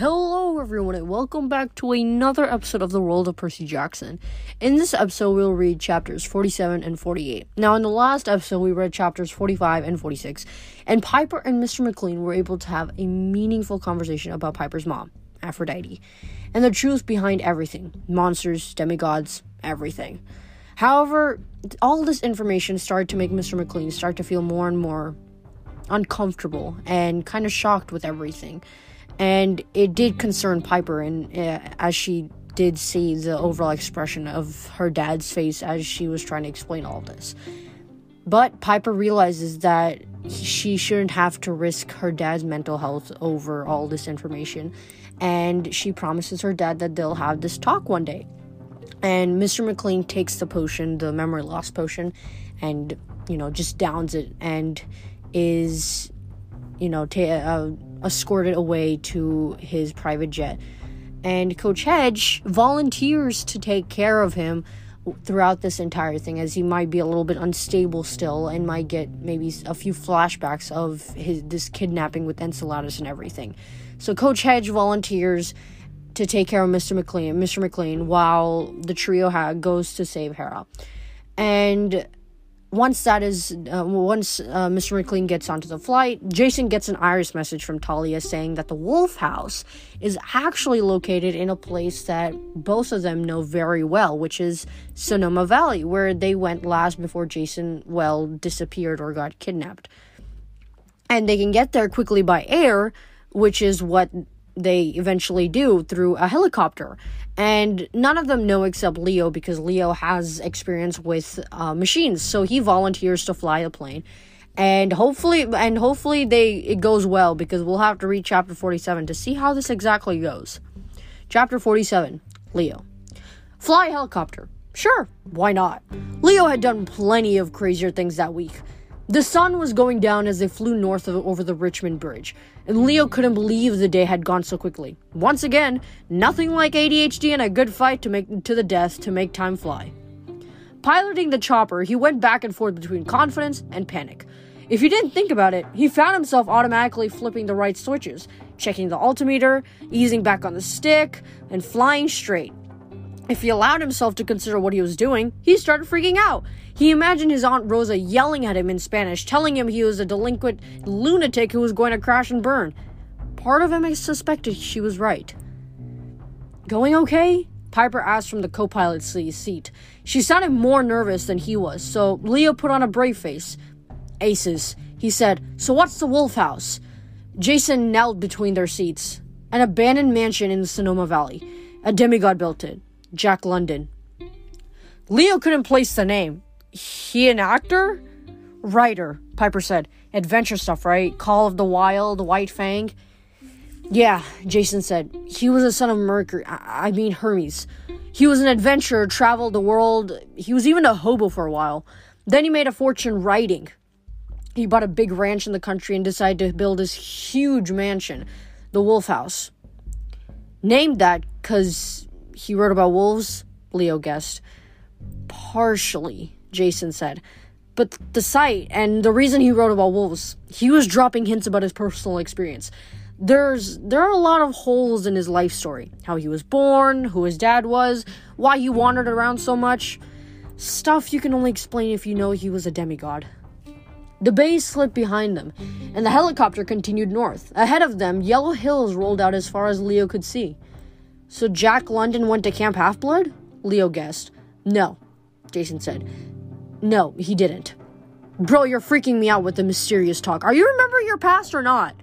Hello, everyone, and welcome back to another episode of The World of Percy Jackson. In this episode, we'll read chapters 47 and 48. Now, in the last episode, we read chapters 45 and 46, and Piper and Mr. McLean were able to have a meaningful conversation about Piper's mom, Aphrodite, and the truth behind everything monsters, demigods, everything. However, all this information started to make Mr. McLean start to feel more and more uncomfortable and kind of shocked with everything and it did concern Piper, and uh, as she did see the overall expression of her dad's face as she was trying to explain all this. But Piper realizes that she shouldn't have to risk her dad's mental health over all this information, and she promises her dad that they'll have this talk one day. And Mr. McLean takes the potion, the memory loss potion, and you know just downs it and is you know ta- uh, escorted away to his private jet. And Coach Hedge volunteers to take care of him throughout this entire thing as he might be a little bit unstable still and might get maybe a few flashbacks of his this kidnapping with Enceladus and everything. So Coach Hedge volunteers to take care of Mr. McLean, Mr. McLean while the trio ha- goes to save Hera. And once that is uh, once uh, Mr. McLean gets onto the flight, Jason gets an iris message from Thalia saying that the Wolf House is actually located in a place that both of them know very well, which is Sonoma Valley, where they went last before Jason well disappeared or got kidnapped. And they can get there quickly by air, which is what they eventually do through a helicopter. And none of them know except Leo because Leo has experience with uh, machines, so he volunteers to fly the plane. And hopefully, and hopefully they it goes well because we'll have to read chapter forty-seven to see how this exactly goes. Chapter forty-seven, Leo, fly helicopter. Sure, why not? Leo had done plenty of crazier things that week. The sun was going down as they flew north of, over the Richmond Bridge, and Leo couldn't believe the day had gone so quickly. Once again, nothing like ADHD and a good fight to make to the death to make time fly. Piloting the chopper, he went back and forth between confidence and panic. If he didn't think about it, he found himself automatically flipping the right switches, checking the altimeter, easing back on the stick, and flying straight. If he allowed himself to consider what he was doing, he started freaking out. He imagined his Aunt Rosa yelling at him in Spanish, telling him he was a delinquent lunatic who was going to crash and burn. Part of him suspected she was right. Going okay? Piper asked from the co pilot's seat. She sounded more nervous than he was, so Leo put on a brave face. Aces, he said. So what's the Wolf House? Jason knelt between their seats. An abandoned mansion in the Sonoma Valley. A demigod built it. Jack London. Leo couldn't place the name. He an actor? Writer, Piper said. Adventure stuff, right? Call of the Wild, White Fang. Yeah, Jason said. He was a son of Mercury. I, I mean, Hermes. He was an adventurer, traveled the world. He was even a hobo for a while. Then he made a fortune writing. He bought a big ranch in the country and decided to build this huge mansion, the Wolf House. Named that because he wrote about wolves, Leo guessed. Partially, Jason said. But the site and the reason he wrote about wolves, he was dropping hints about his personal experience. There's there are a lot of holes in his life story. How he was born, who his dad was, why he wandered around so much. Stuff you can only explain if you know he was a demigod. The bay slipped behind them, and the helicopter continued north. Ahead of them, yellow hills rolled out as far as Leo could see. So Jack London went to Camp Half Blood? Leo guessed. No, Jason said. No, he didn't. Bro, you're freaking me out with the mysterious talk. Are you remembering your past or not?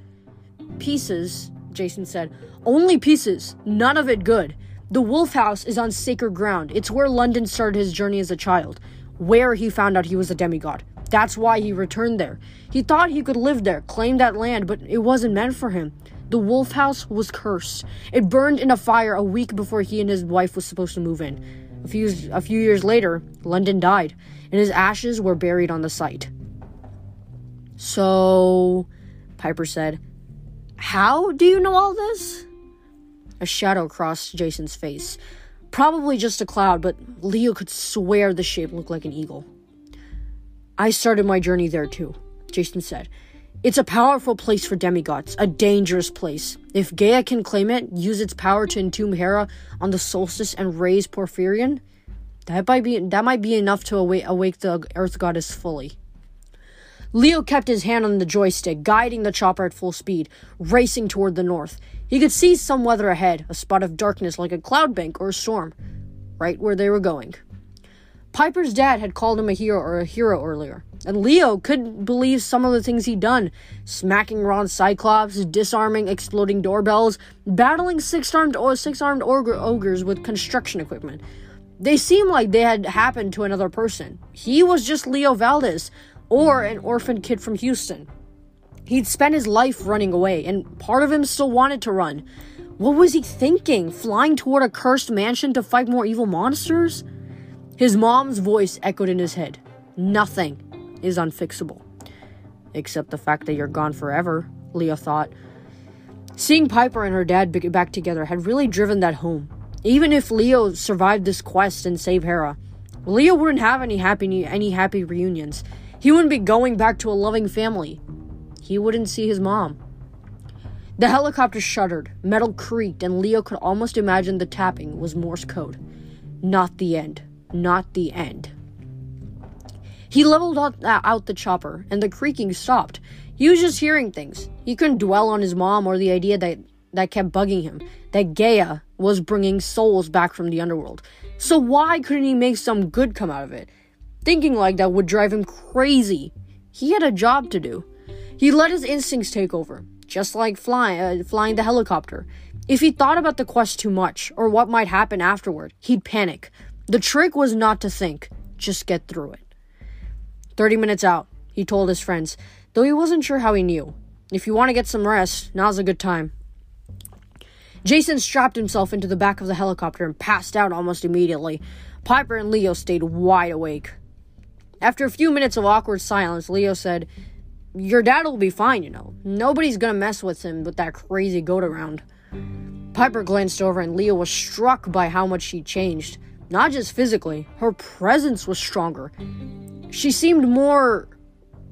Pieces, Jason said. Only pieces. None of it good. The Wolf House is on sacred ground. It's where London started his journey as a child, where he found out he was a demigod. That's why he returned there. He thought he could live there, claim that land, but it wasn't meant for him. The wolf house was cursed. It burned in a fire a week before he and his wife was supposed to move in. A few, a few years later, London died, and his ashes were buried on the site. So, Piper said, How do you know all this? A shadow crossed Jason's face. Probably just a cloud, but Leo could swear the shape looked like an eagle. I started my journey there too, Jason said. It's a powerful place for demigods, a dangerous place. If Gaia can claim it, use its power to entomb Hera on the solstice and raise Porphyrion, that might be that might be enough to awake, awake the Earth Goddess fully. Leo kept his hand on the joystick, guiding the chopper at full speed, racing toward the north. He could see some weather ahead, a spot of darkness like a cloud bank or a storm, right where they were going. Piper's dad had called him a hero or a hero earlier, and Leo couldn't believe some of the things he'd done smacking Ron Cyclops, disarming exploding doorbells, battling six armed or six armed ogres with construction equipment. They seemed like they had happened to another person. He was just Leo Valdez, or an orphaned kid from Houston. He'd spent his life running away, and part of him still wanted to run. What was he thinking? Flying toward a cursed mansion to fight more evil monsters? His mom's voice echoed in his head. Nothing is unfixable. Except the fact that you're gone forever, Leo thought. Seeing Piper and her dad back together had really driven that home. Even if Leo survived this quest and saved Hera, Leo wouldn't have any happy any happy reunions. He wouldn't be going back to a loving family. He wouldn't see his mom. The helicopter shuddered, metal creaked, and Leo could almost imagine the tapping was Morse code. Not the end not the end. He leveled out, uh, out the chopper, and the creaking stopped. He was just hearing things. He couldn't dwell on his mom or the idea that, that kept bugging him that Gaia was bringing souls back from the underworld. So why couldn't he make some good come out of it? Thinking like that would drive him crazy. He had a job to do. He let his instincts take over, just like fly, uh, flying the helicopter. If he thought about the quest too much, or what might happen afterward, he'd panic, the trick was not to think, just get through it. 30 minutes out, he told his friends, though he wasn't sure how he knew. If you want to get some rest, now's a good time. Jason strapped himself into the back of the helicopter and passed out almost immediately. Piper and Leo stayed wide awake. After a few minutes of awkward silence, Leo said, Your dad will be fine, you know. Nobody's gonna mess with him with that crazy goat around. Piper glanced over and Leo was struck by how much she changed. Not just physically, her presence was stronger. She seemed more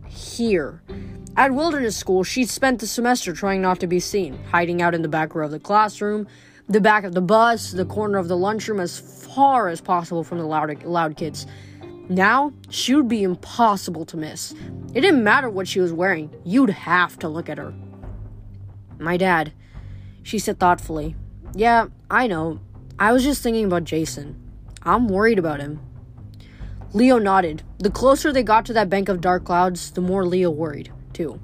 here. At wilderness school, she'd spent the semester trying not to be seen, hiding out in the back row of the classroom, the back of the bus, the corner of the lunchroom, as far as possible from the loud, loud kids. Now, she would be impossible to miss. It didn't matter what she was wearing, you'd have to look at her. My dad, she said thoughtfully. Yeah, I know. I was just thinking about Jason. I'm worried about him. Leo nodded. The closer they got to that bank of dark clouds, the more Leo worried, too.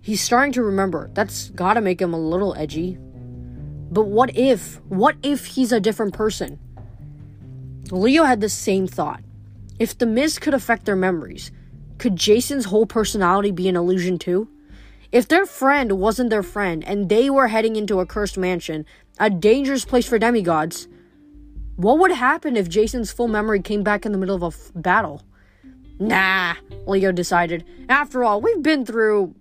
He's starting to remember. That's gotta make him a little edgy. But what if? What if he's a different person? Leo had the same thought. If the mist could affect their memories, could Jason's whole personality be an illusion too? If their friend wasn't their friend and they were heading into a cursed mansion, a dangerous place for demigods, what would happen if Jason's full memory came back in the middle of a f- battle? Nah, Leo decided. After all, we've been through.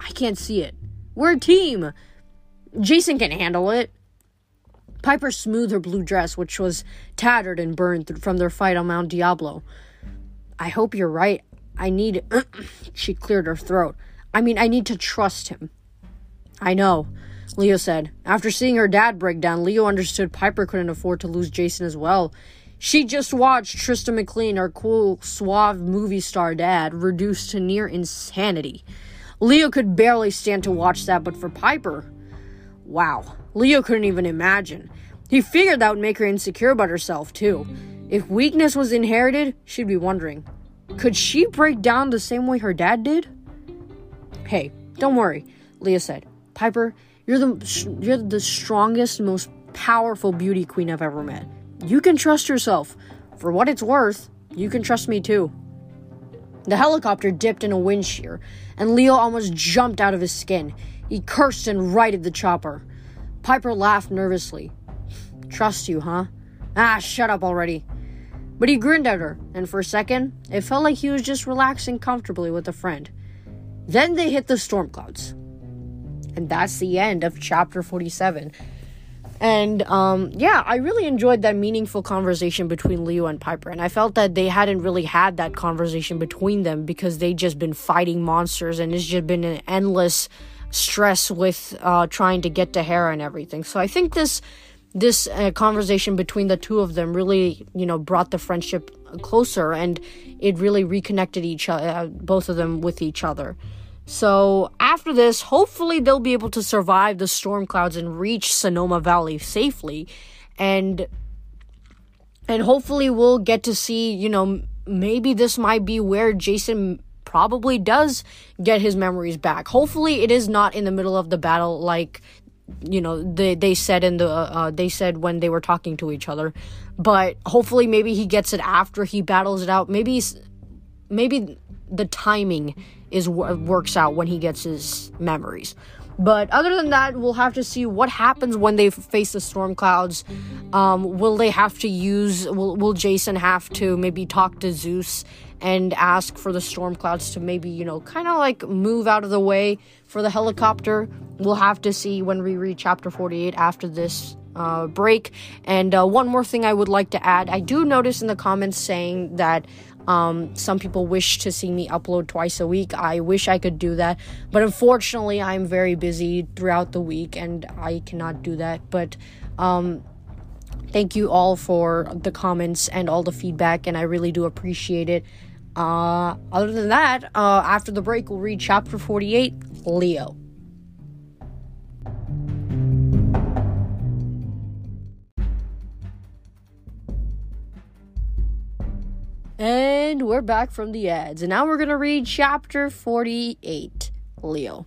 I can't see it. We're a team. Jason can handle it. Piper smoothed her blue dress, which was tattered and burned from their fight on Mount Diablo. I hope you're right. I need. she cleared her throat. I mean, I need to trust him. I know. Leo said. After seeing her dad break down, Leo understood Piper couldn't afford to lose Jason as well. She just watched Tristan McLean, our cool, suave movie star dad, reduced to near insanity. Leo could barely stand to watch that, but for Piper, wow, Leo couldn't even imagine. He figured that would make her insecure about herself, too. If weakness was inherited, she'd be wondering could she break down the same way her dad did? Hey, don't worry, Leo said. Piper, you're the you're the strongest, most powerful beauty queen I've ever met. You can trust yourself. For what it's worth, you can trust me too. The helicopter dipped in a wind shear, and Leo almost jumped out of his skin. He cursed and righted the chopper. Piper laughed nervously. Trust you, huh? Ah, shut up already. But he grinned at her, and for a second, it felt like he was just relaxing comfortably with a friend. Then they hit the storm clouds. And that's the end of chapter 47. And um, yeah, I really enjoyed that meaningful conversation between Leo and Piper. And I felt that they hadn't really had that conversation between them because they'd just been fighting monsters and it's just been an endless stress with uh, trying to get to Hera and everything. So I think this this uh, conversation between the two of them really, you know, brought the friendship closer and it really reconnected each uh, both of them with each other. So after this, hopefully they'll be able to survive the storm clouds and reach Sonoma Valley safely, and and hopefully we'll get to see, you know, maybe this might be where Jason probably does get his memories back. Hopefully it is not in the middle of the battle like you know they they said in the uh, they said when they were talking to each other. But hopefully maybe he gets it after he battles it out. Maybe maybe the timing is works out when he gets his memories but other than that we'll have to see what happens when they face the storm clouds um, will they have to use will, will Jason have to maybe talk to zeus and ask for the storm clouds to maybe, you know, kind of like move out of the way for the helicopter. We'll have to see when we read chapter 48 after this uh, break. And uh, one more thing I would like to add I do notice in the comments saying that um, some people wish to see me upload twice a week. I wish I could do that, but unfortunately, I'm very busy throughout the week and I cannot do that. But um, thank you all for the comments and all the feedback, and I really do appreciate it. Uh, other than that, uh, after the break, we'll read chapter 48 Leo. And we're back from the ads, and now we're gonna read chapter 48 Leo.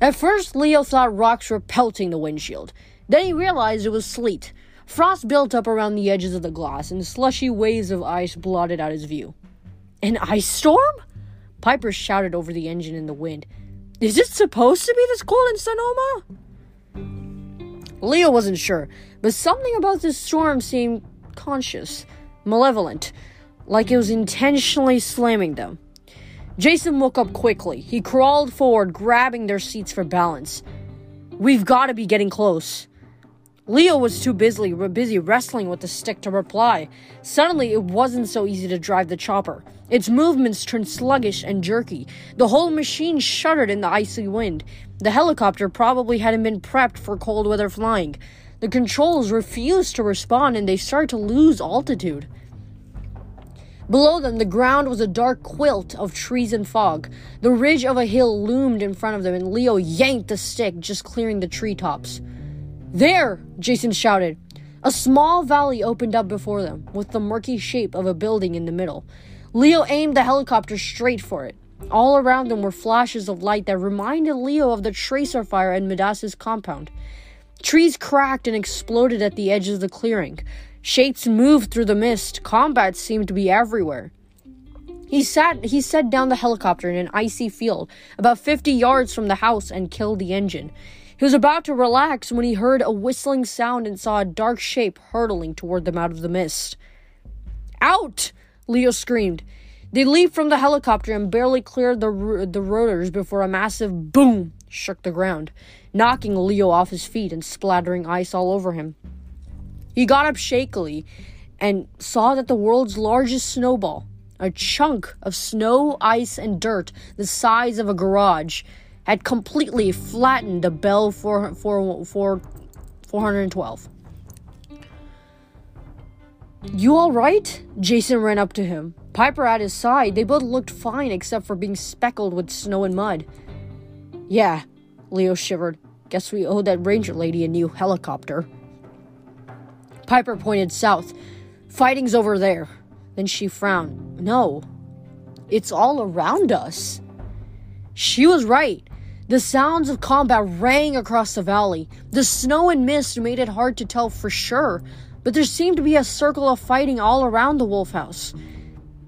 At first, Leo thought rocks were pelting the windshield. Then he realized it was sleet. Frost built up around the edges of the glass, and slushy waves of ice blotted out his view. An ice storm? Piper shouted over the engine in the wind. Is it supposed to be this cold in Sonoma? Leo wasn't sure, but something about this storm seemed conscious, malevolent, like it was intentionally slamming them. Jason woke up quickly. He crawled forward, grabbing their seats for balance. We've got to be getting close. Leo was too busy, busy wrestling with the stick to reply. Suddenly, it wasn't so easy to drive the chopper. Its movements turned sluggish and jerky. The whole machine shuddered in the icy wind. The helicopter probably hadn't been prepped for cold weather flying. The controls refused to respond and they started to lose altitude. Below them, the ground was a dark quilt of trees and fog. The ridge of a hill loomed in front of them, and Leo yanked the stick, just clearing the treetops. There! Jason shouted. A small valley opened up before them, with the murky shape of a building in the middle. Leo aimed the helicopter straight for it. All around them were flashes of light that reminded Leo of the tracer fire in Midas's compound. Trees cracked and exploded at the edge of the clearing. Shapes moved through the mist. Combat seemed to be everywhere. He sat he set down the helicopter in an icy field about 50 yards from the house and killed the engine. He was about to relax when he heard a whistling sound and saw a dark shape hurtling toward them out of the mist. Out! Leo screamed. They leaped from the helicopter and barely cleared the, the rotors before a massive boom shook the ground, knocking Leo off his feet and splattering ice all over him. He got up shakily and saw that the world's largest snowball, a chunk of snow, ice, and dirt the size of a garage, had completely flattened the Bell 4, 4, 4, 412. You alright? Jason ran up to him. Piper at his side. They both looked fine except for being speckled with snow and mud. Yeah, Leo shivered. Guess we owe that ranger lady a new helicopter. Piper pointed south. Fighting's over there. Then she frowned. No, it's all around us. She was right. The sounds of combat rang across the valley. The snow and mist made it hard to tell for sure, but there seemed to be a circle of fighting all around the wolf house.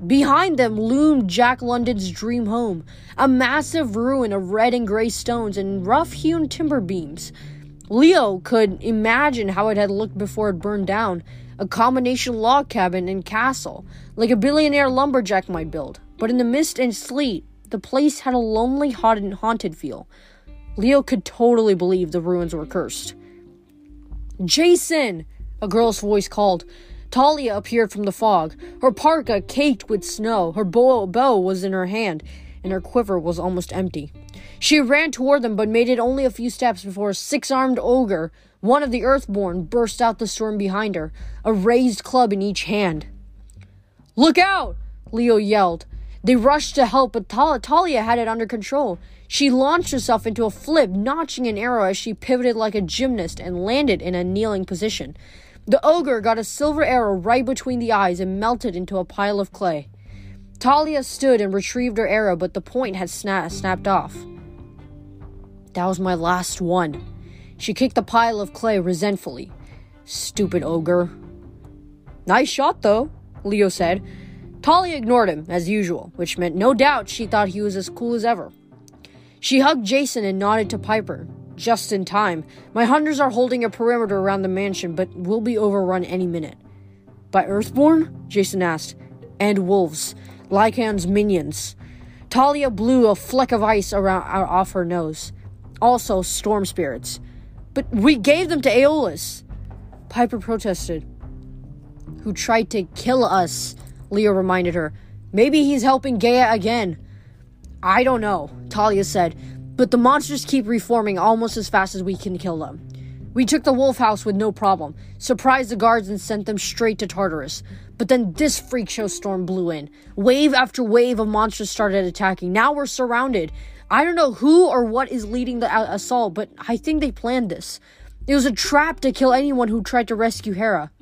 Behind them loomed Jack London's dream home, a massive ruin of red and gray stones and rough hewn timber beams. Leo could imagine how it had looked before it burned down a combination log cabin and castle, like a billionaire lumberjack might build. But in the mist and sleet, the place had a lonely, haunted feel. Leo could totally believe the ruins were cursed. Jason! A girl's voice called. Thalia appeared from the fog. Her parka caked with snow. Her bow, bow was in her hand, and her quiver was almost empty. She ran toward them, but made it only a few steps before a six armed ogre, one of the Earthborn, burst out the storm behind her, a raised club in each hand. Look out! Leo yelled. They rushed to help, but Thalia had it under control. She launched herself into a flip, notching an arrow as she pivoted like a gymnast and landed in a kneeling position. The ogre got a silver arrow right between the eyes and melted into a pile of clay. Thalia stood and retrieved her arrow, but the point had sna- snapped off. That was my last one. She kicked the pile of clay resentfully. Stupid ogre. Nice shot, though, Leo said. Thalia ignored him, as usual, which meant no doubt she thought he was as cool as ever. She hugged Jason and nodded to Piper. Just in time. My hunters are holding a perimeter around the mansion, but will be overrun any minute. By Earthborn? Jason asked. And wolves. Lycaon's minions. Thalia blew a fleck of ice around off her nose. Also storm spirits. But we gave them to Aeolus. Piper protested. Who tried to kill us, Leo reminded her. Maybe he's helping Gaia again. I don't know, Thalia said, but the monsters keep reforming almost as fast as we can kill them. We took the wolf house with no problem, surprised the guards and sent them straight to Tartarus. But then this freak show storm blew in. Wave after wave of monsters started attacking. Now we're surrounded. I don't know who or what is leading the uh, assault, but I think they planned this. It was a trap to kill anyone who tried to rescue Hera.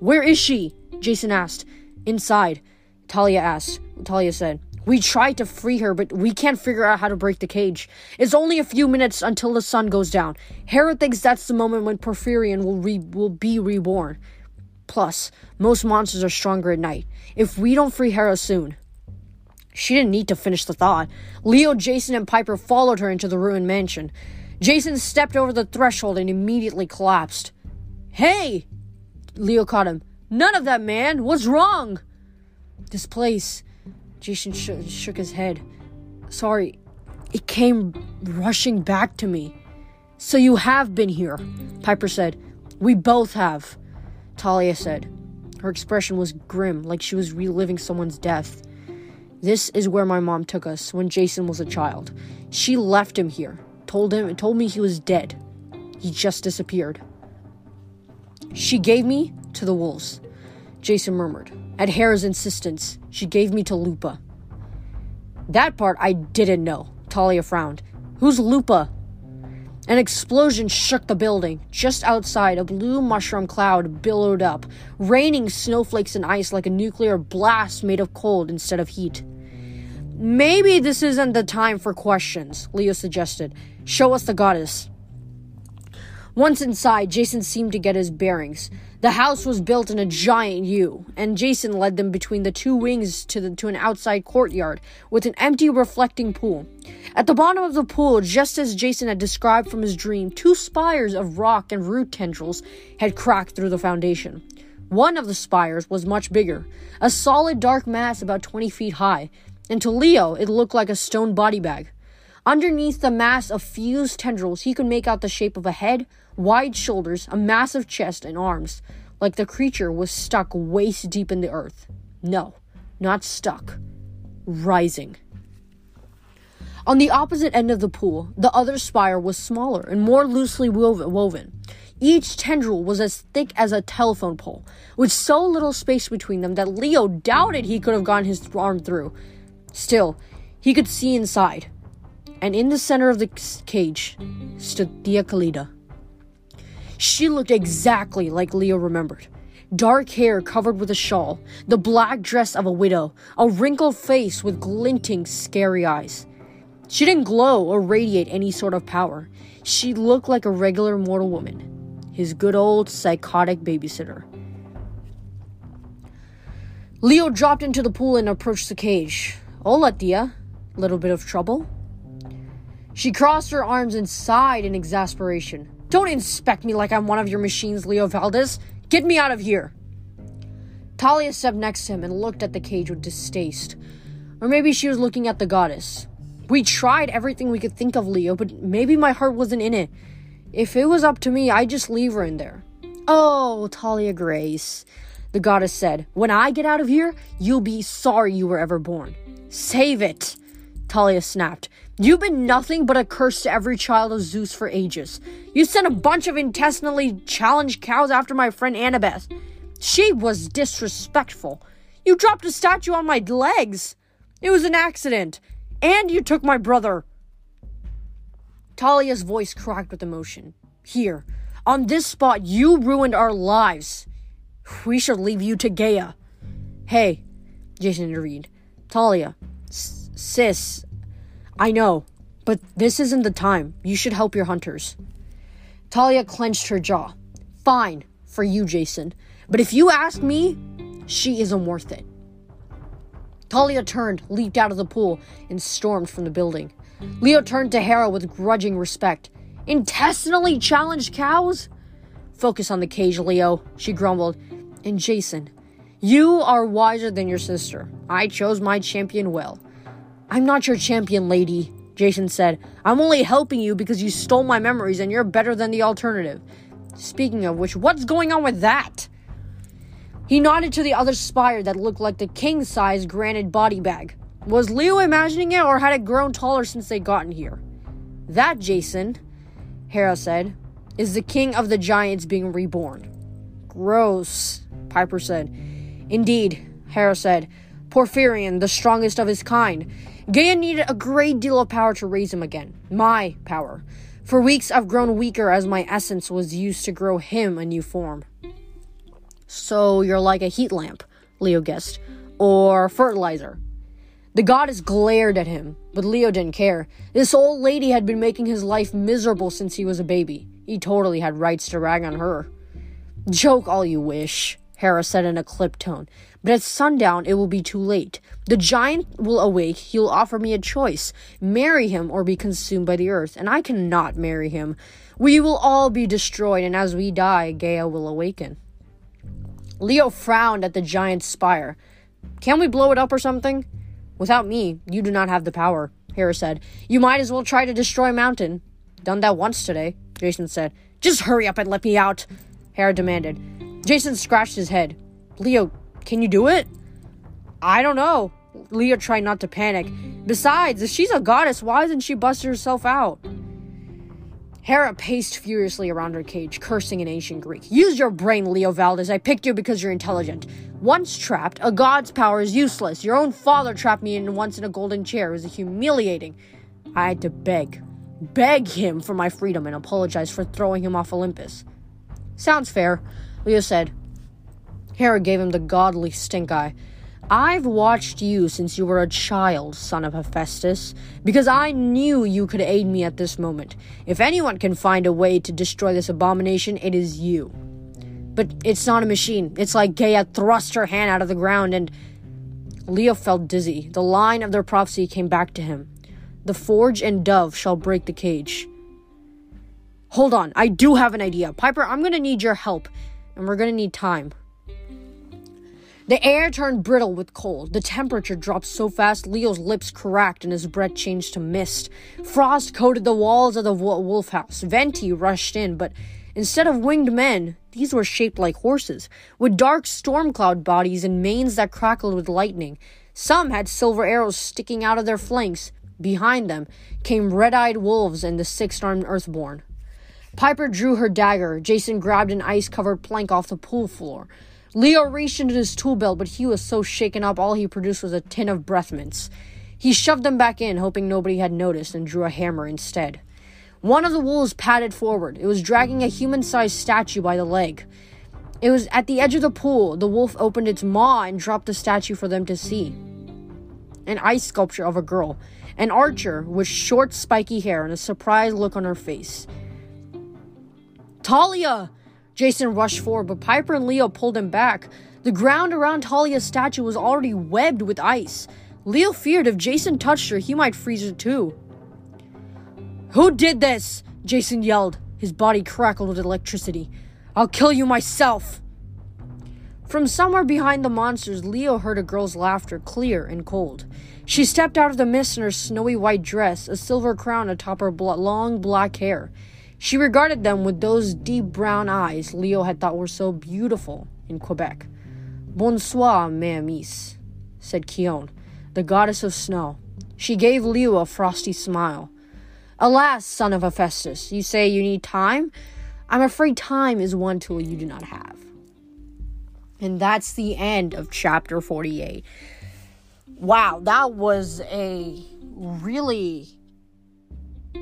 Where is she? Jason asked. Inside, Thalia asked. Thalia said. We tried to free her, but we can't figure out how to break the cage. It's only a few minutes until the sun goes down. Hera thinks that's the moment when Porphyrion will re- will be reborn. Plus, most monsters are stronger at night. If we don't free Hera soon, she didn't need to finish the thought. Leo, Jason, and Piper followed her into the ruined mansion. Jason stepped over the threshold and immediately collapsed. Hey! Leo caught him. None of that, man! What's wrong? This place. Jason sh- shook his head. Sorry, it came rushing back to me. So you have been here, Piper said. We both have, Thalia said. Her expression was grim, like she was reliving someone's death. This is where my mom took us when Jason was a child. She left him here, told him, and told me he was dead. He just disappeared. She gave me to the wolves, Jason murmured. At Hera's insistence, she gave me to Lupa. That part I didn't know, Thalia frowned. Who's Lupa? An explosion shook the building. Just outside, a blue mushroom cloud billowed up, raining snowflakes and ice like a nuclear blast made of cold instead of heat. Maybe this isn't the time for questions, Leo suggested. Show us the goddess. Once inside, Jason seemed to get his bearings. The house was built in a giant U, and Jason led them between the two wings to, the, to an outside courtyard with an empty reflecting pool. At the bottom of the pool, just as Jason had described from his dream, two spires of rock and root tendrils had cracked through the foundation. One of the spires was much bigger, a solid dark mass about 20 feet high, and to Leo it looked like a stone body bag. Underneath the mass of fused tendrils, he could make out the shape of a head, wide shoulders, a massive chest, and arms, like the creature was stuck waist deep in the earth. No, not stuck, rising. On the opposite end of the pool, the other spire was smaller and more loosely woven. Each tendril was as thick as a telephone pole, with so little space between them that Leo doubted he could have gotten his arm through. Still, he could see inside, and in the center of the cage stood Tía Callida. She looked exactly like Leo remembered. Dark hair covered with a shawl, the black dress of a widow, a wrinkled face with glinting, scary eyes. She didn't glow or radiate any sort of power. She looked like a regular mortal woman, his good old psychotic babysitter. Leo dropped into the pool and approached the cage. Hola, tia. Little bit of trouble? She crossed her arms and sighed in exasperation. Don't inspect me like I'm one of your machines, Leo Valdez. Get me out of here. Thalia stepped next to him and looked at the cage with distaste. Or maybe she was looking at the goddess. We tried everything we could think of, Leo, but maybe my heart wasn't in it. If it was up to me, I'd just leave her in there. Oh, Thalia Grace, the goddess said, when I get out of here, you'll be sorry you were ever born. Save it, Thalia snapped. You've been nothing but a curse to every child of Zeus for ages. You sent a bunch of intestinally challenged cows after my friend Annabeth. She was disrespectful. You dropped a statue on my legs. It was an accident. And you took my brother. Thalia's voice cracked with emotion. Here, on this spot, you ruined our lives. We should leave you to Gaia. Hey, Jason intervened. Thalia, sis, I know, but this isn't the time. You should help your hunters. Thalia clenched her jaw. Fine, for you, Jason. But if you ask me, she isn't worth it. Thalia turned, leaped out of the pool, and stormed from the building. Leo turned to Hera with grudging respect. Intestinally challenged cows? Focus on the cage, Leo, she grumbled. And Jason, you are wiser than your sister. I chose my champion well. I'm not your champion, lady, Jason said. I'm only helping you because you stole my memories and you're better than the alternative. Speaking of which, what's going on with that? He nodded to the other spire that looked like the king size granite body bag. Was Leo imagining it, or had it grown taller since they gotten here? That, Jason, Hera said, is the king of the giants being reborn. Gross, Piper said. Indeed, Hera said. Porphyrion, the strongest of his kind. Gaia needed a great deal of power to raise him again. My power. For weeks, I've grown weaker as my essence was used to grow him a new form. So you're like a heat lamp, Leo guessed. Or fertilizer. The goddess glared at him, but Leo didn't care. This old lady had been making his life miserable since he was a baby. He totally had rights to rag on her. Joke all you wish, Hera said in a clipped tone. But at sundown, it will be too late. The giant will awake. He'll offer me a choice marry him or be consumed by the earth, and I cannot marry him. We will all be destroyed, and as we die, Gaia will awaken. Leo frowned at the giant's spire. Can we blow it up or something? Without me, you do not have the power, Hera said. You might as well try to destroy Mountain. Done that once today, Jason said. Just hurry up and let me out, Hera demanded. Jason scratched his head. Leo, can you do it? I don't know. Leo tried not to panic. Besides, if she's a goddess, why doesn't she bust herself out? Hera paced furiously around her cage, cursing in ancient Greek. Use your brain, Leo Valdez. I picked you because you're intelligent. Once trapped, a god's power is useless. Your own father trapped me in once in a golden chair. It was humiliating. I had to beg, beg him for my freedom and apologize for throwing him off Olympus. Sounds fair, Leo said. Hera gave him the godly stink eye. I've watched you since you were a child, son of Hephaestus, because I knew you could aid me at this moment. If anyone can find a way to destroy this abomination, it is you. But it's not a machine. It's like Gaia thrust her hand out of the ground and. Leo felt dizzy. The line of their prophecy came back to him. The forge and dove shall break the cage. Hold on, I do have an idea. Piper, I'm gonna need your help, and we're gonna need time. The air turned brittle with cold. The temperature dropped so fast Leo's lips cracked and his breath changed to mist. Frost coated the walls of the wolf house. Venti rushed in, but instead of winged men, these were shaped like horses, with dark storm cloud bodies and manes that crackled with lightning. Some had silver arrows sticking out of their flanks. Behind them came red eyed wolves and the six armed earthborn. Piper drew her dagger. Jason grabbed an ice covered plank off the pool floor. Leo reached into his tool belt, but he was so shaken up all he produced was a tin of breath mints. He shoved them back in, hoping nobody had noticed, and drew a hammer instead. One of the wolves padded forward. It was dragging a human sized statue by the leg. It was at the edge of the pool. The wolf opened its maw and dropped the statue for them to see. An ice sculpture of a girl, an archer with short, spiky hair and a surprised look on her face. Thalia! Jason rushed forward, but Piper and Leo pulled him back. The ground around Thalia's statue was already webbed with ice. Leo feared if Jason touched her, he might freeze her too. Who did this? Jason yelled. His body crackled with electricity. I'll kill you myself. From somewhere behind the monsters, Leo heard a girl's laughter, clear and cold. She stepped out of the mist in her snowy white dress, a silver crown atop her bl- long black hair. She regarded them with those deep brown eyes Leo had thought were so beautiful in Quebec. Bonsoir, Méhémis, said Khione, the goddess of snow. She gave Leo a frosty smile. Alas, son of Hephaestus, you say you need time? I'm afraid time is one tool you do not have. And that's the end of chapter 48. Wow, that was a really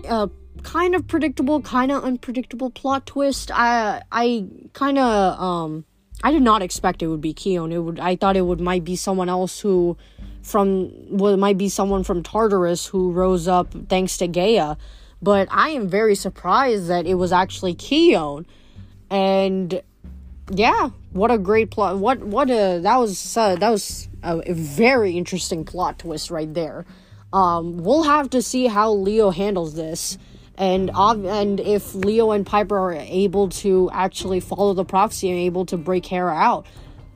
uh, kind of predictable, kind of unpredictable plot twist. I I kind of um I did not expect it would be Khione. It would I thought it would might be someone else who from well, might be someone from Tartarus who rose up thanks to Gaia. But I am very surprised that it was actually Khione. And yeah, what a great plot. What what a that was uh, that was a very interesting plot twist right there. Um, we'll have to see how Leo handles this, and and if Leo and Piper are able to actually follow the prophecy and able to break Hera out,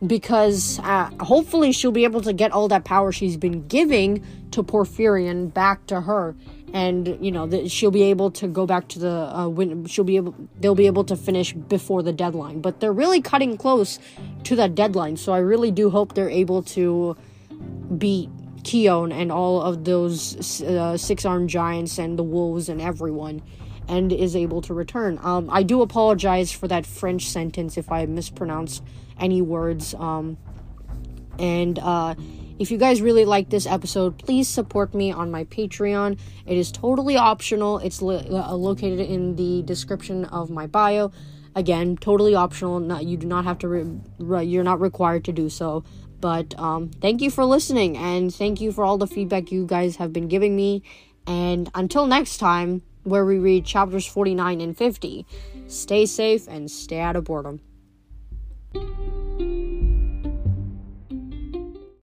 because uh, hopefully she'll be able to get all that power she's been giving to Porphyrion back to her, and you know that she'll be able to go back to the uh. She'll be able. They'll be able to finish before the deadline, but they're really cutting close to that deadline. So I really do hope they're able to beat Khione and all of those uh, six armed giants and the wolves and everyone and is able to return. Um, I do apologize for that French sentence if I mispronounced any words. Um, and uh, if you guys really like this episode, please support me on my Patreon. It is totally optional, it's uh, located in the description of my bio. Again, totally optional. Not, you do not have to, re- re- you're not required to do so. But um, thank you for listening and thank you for all the feedback you guys have been giving me. And until next time, where we read chapters 49 and 50, stay safe and stay out of boredom.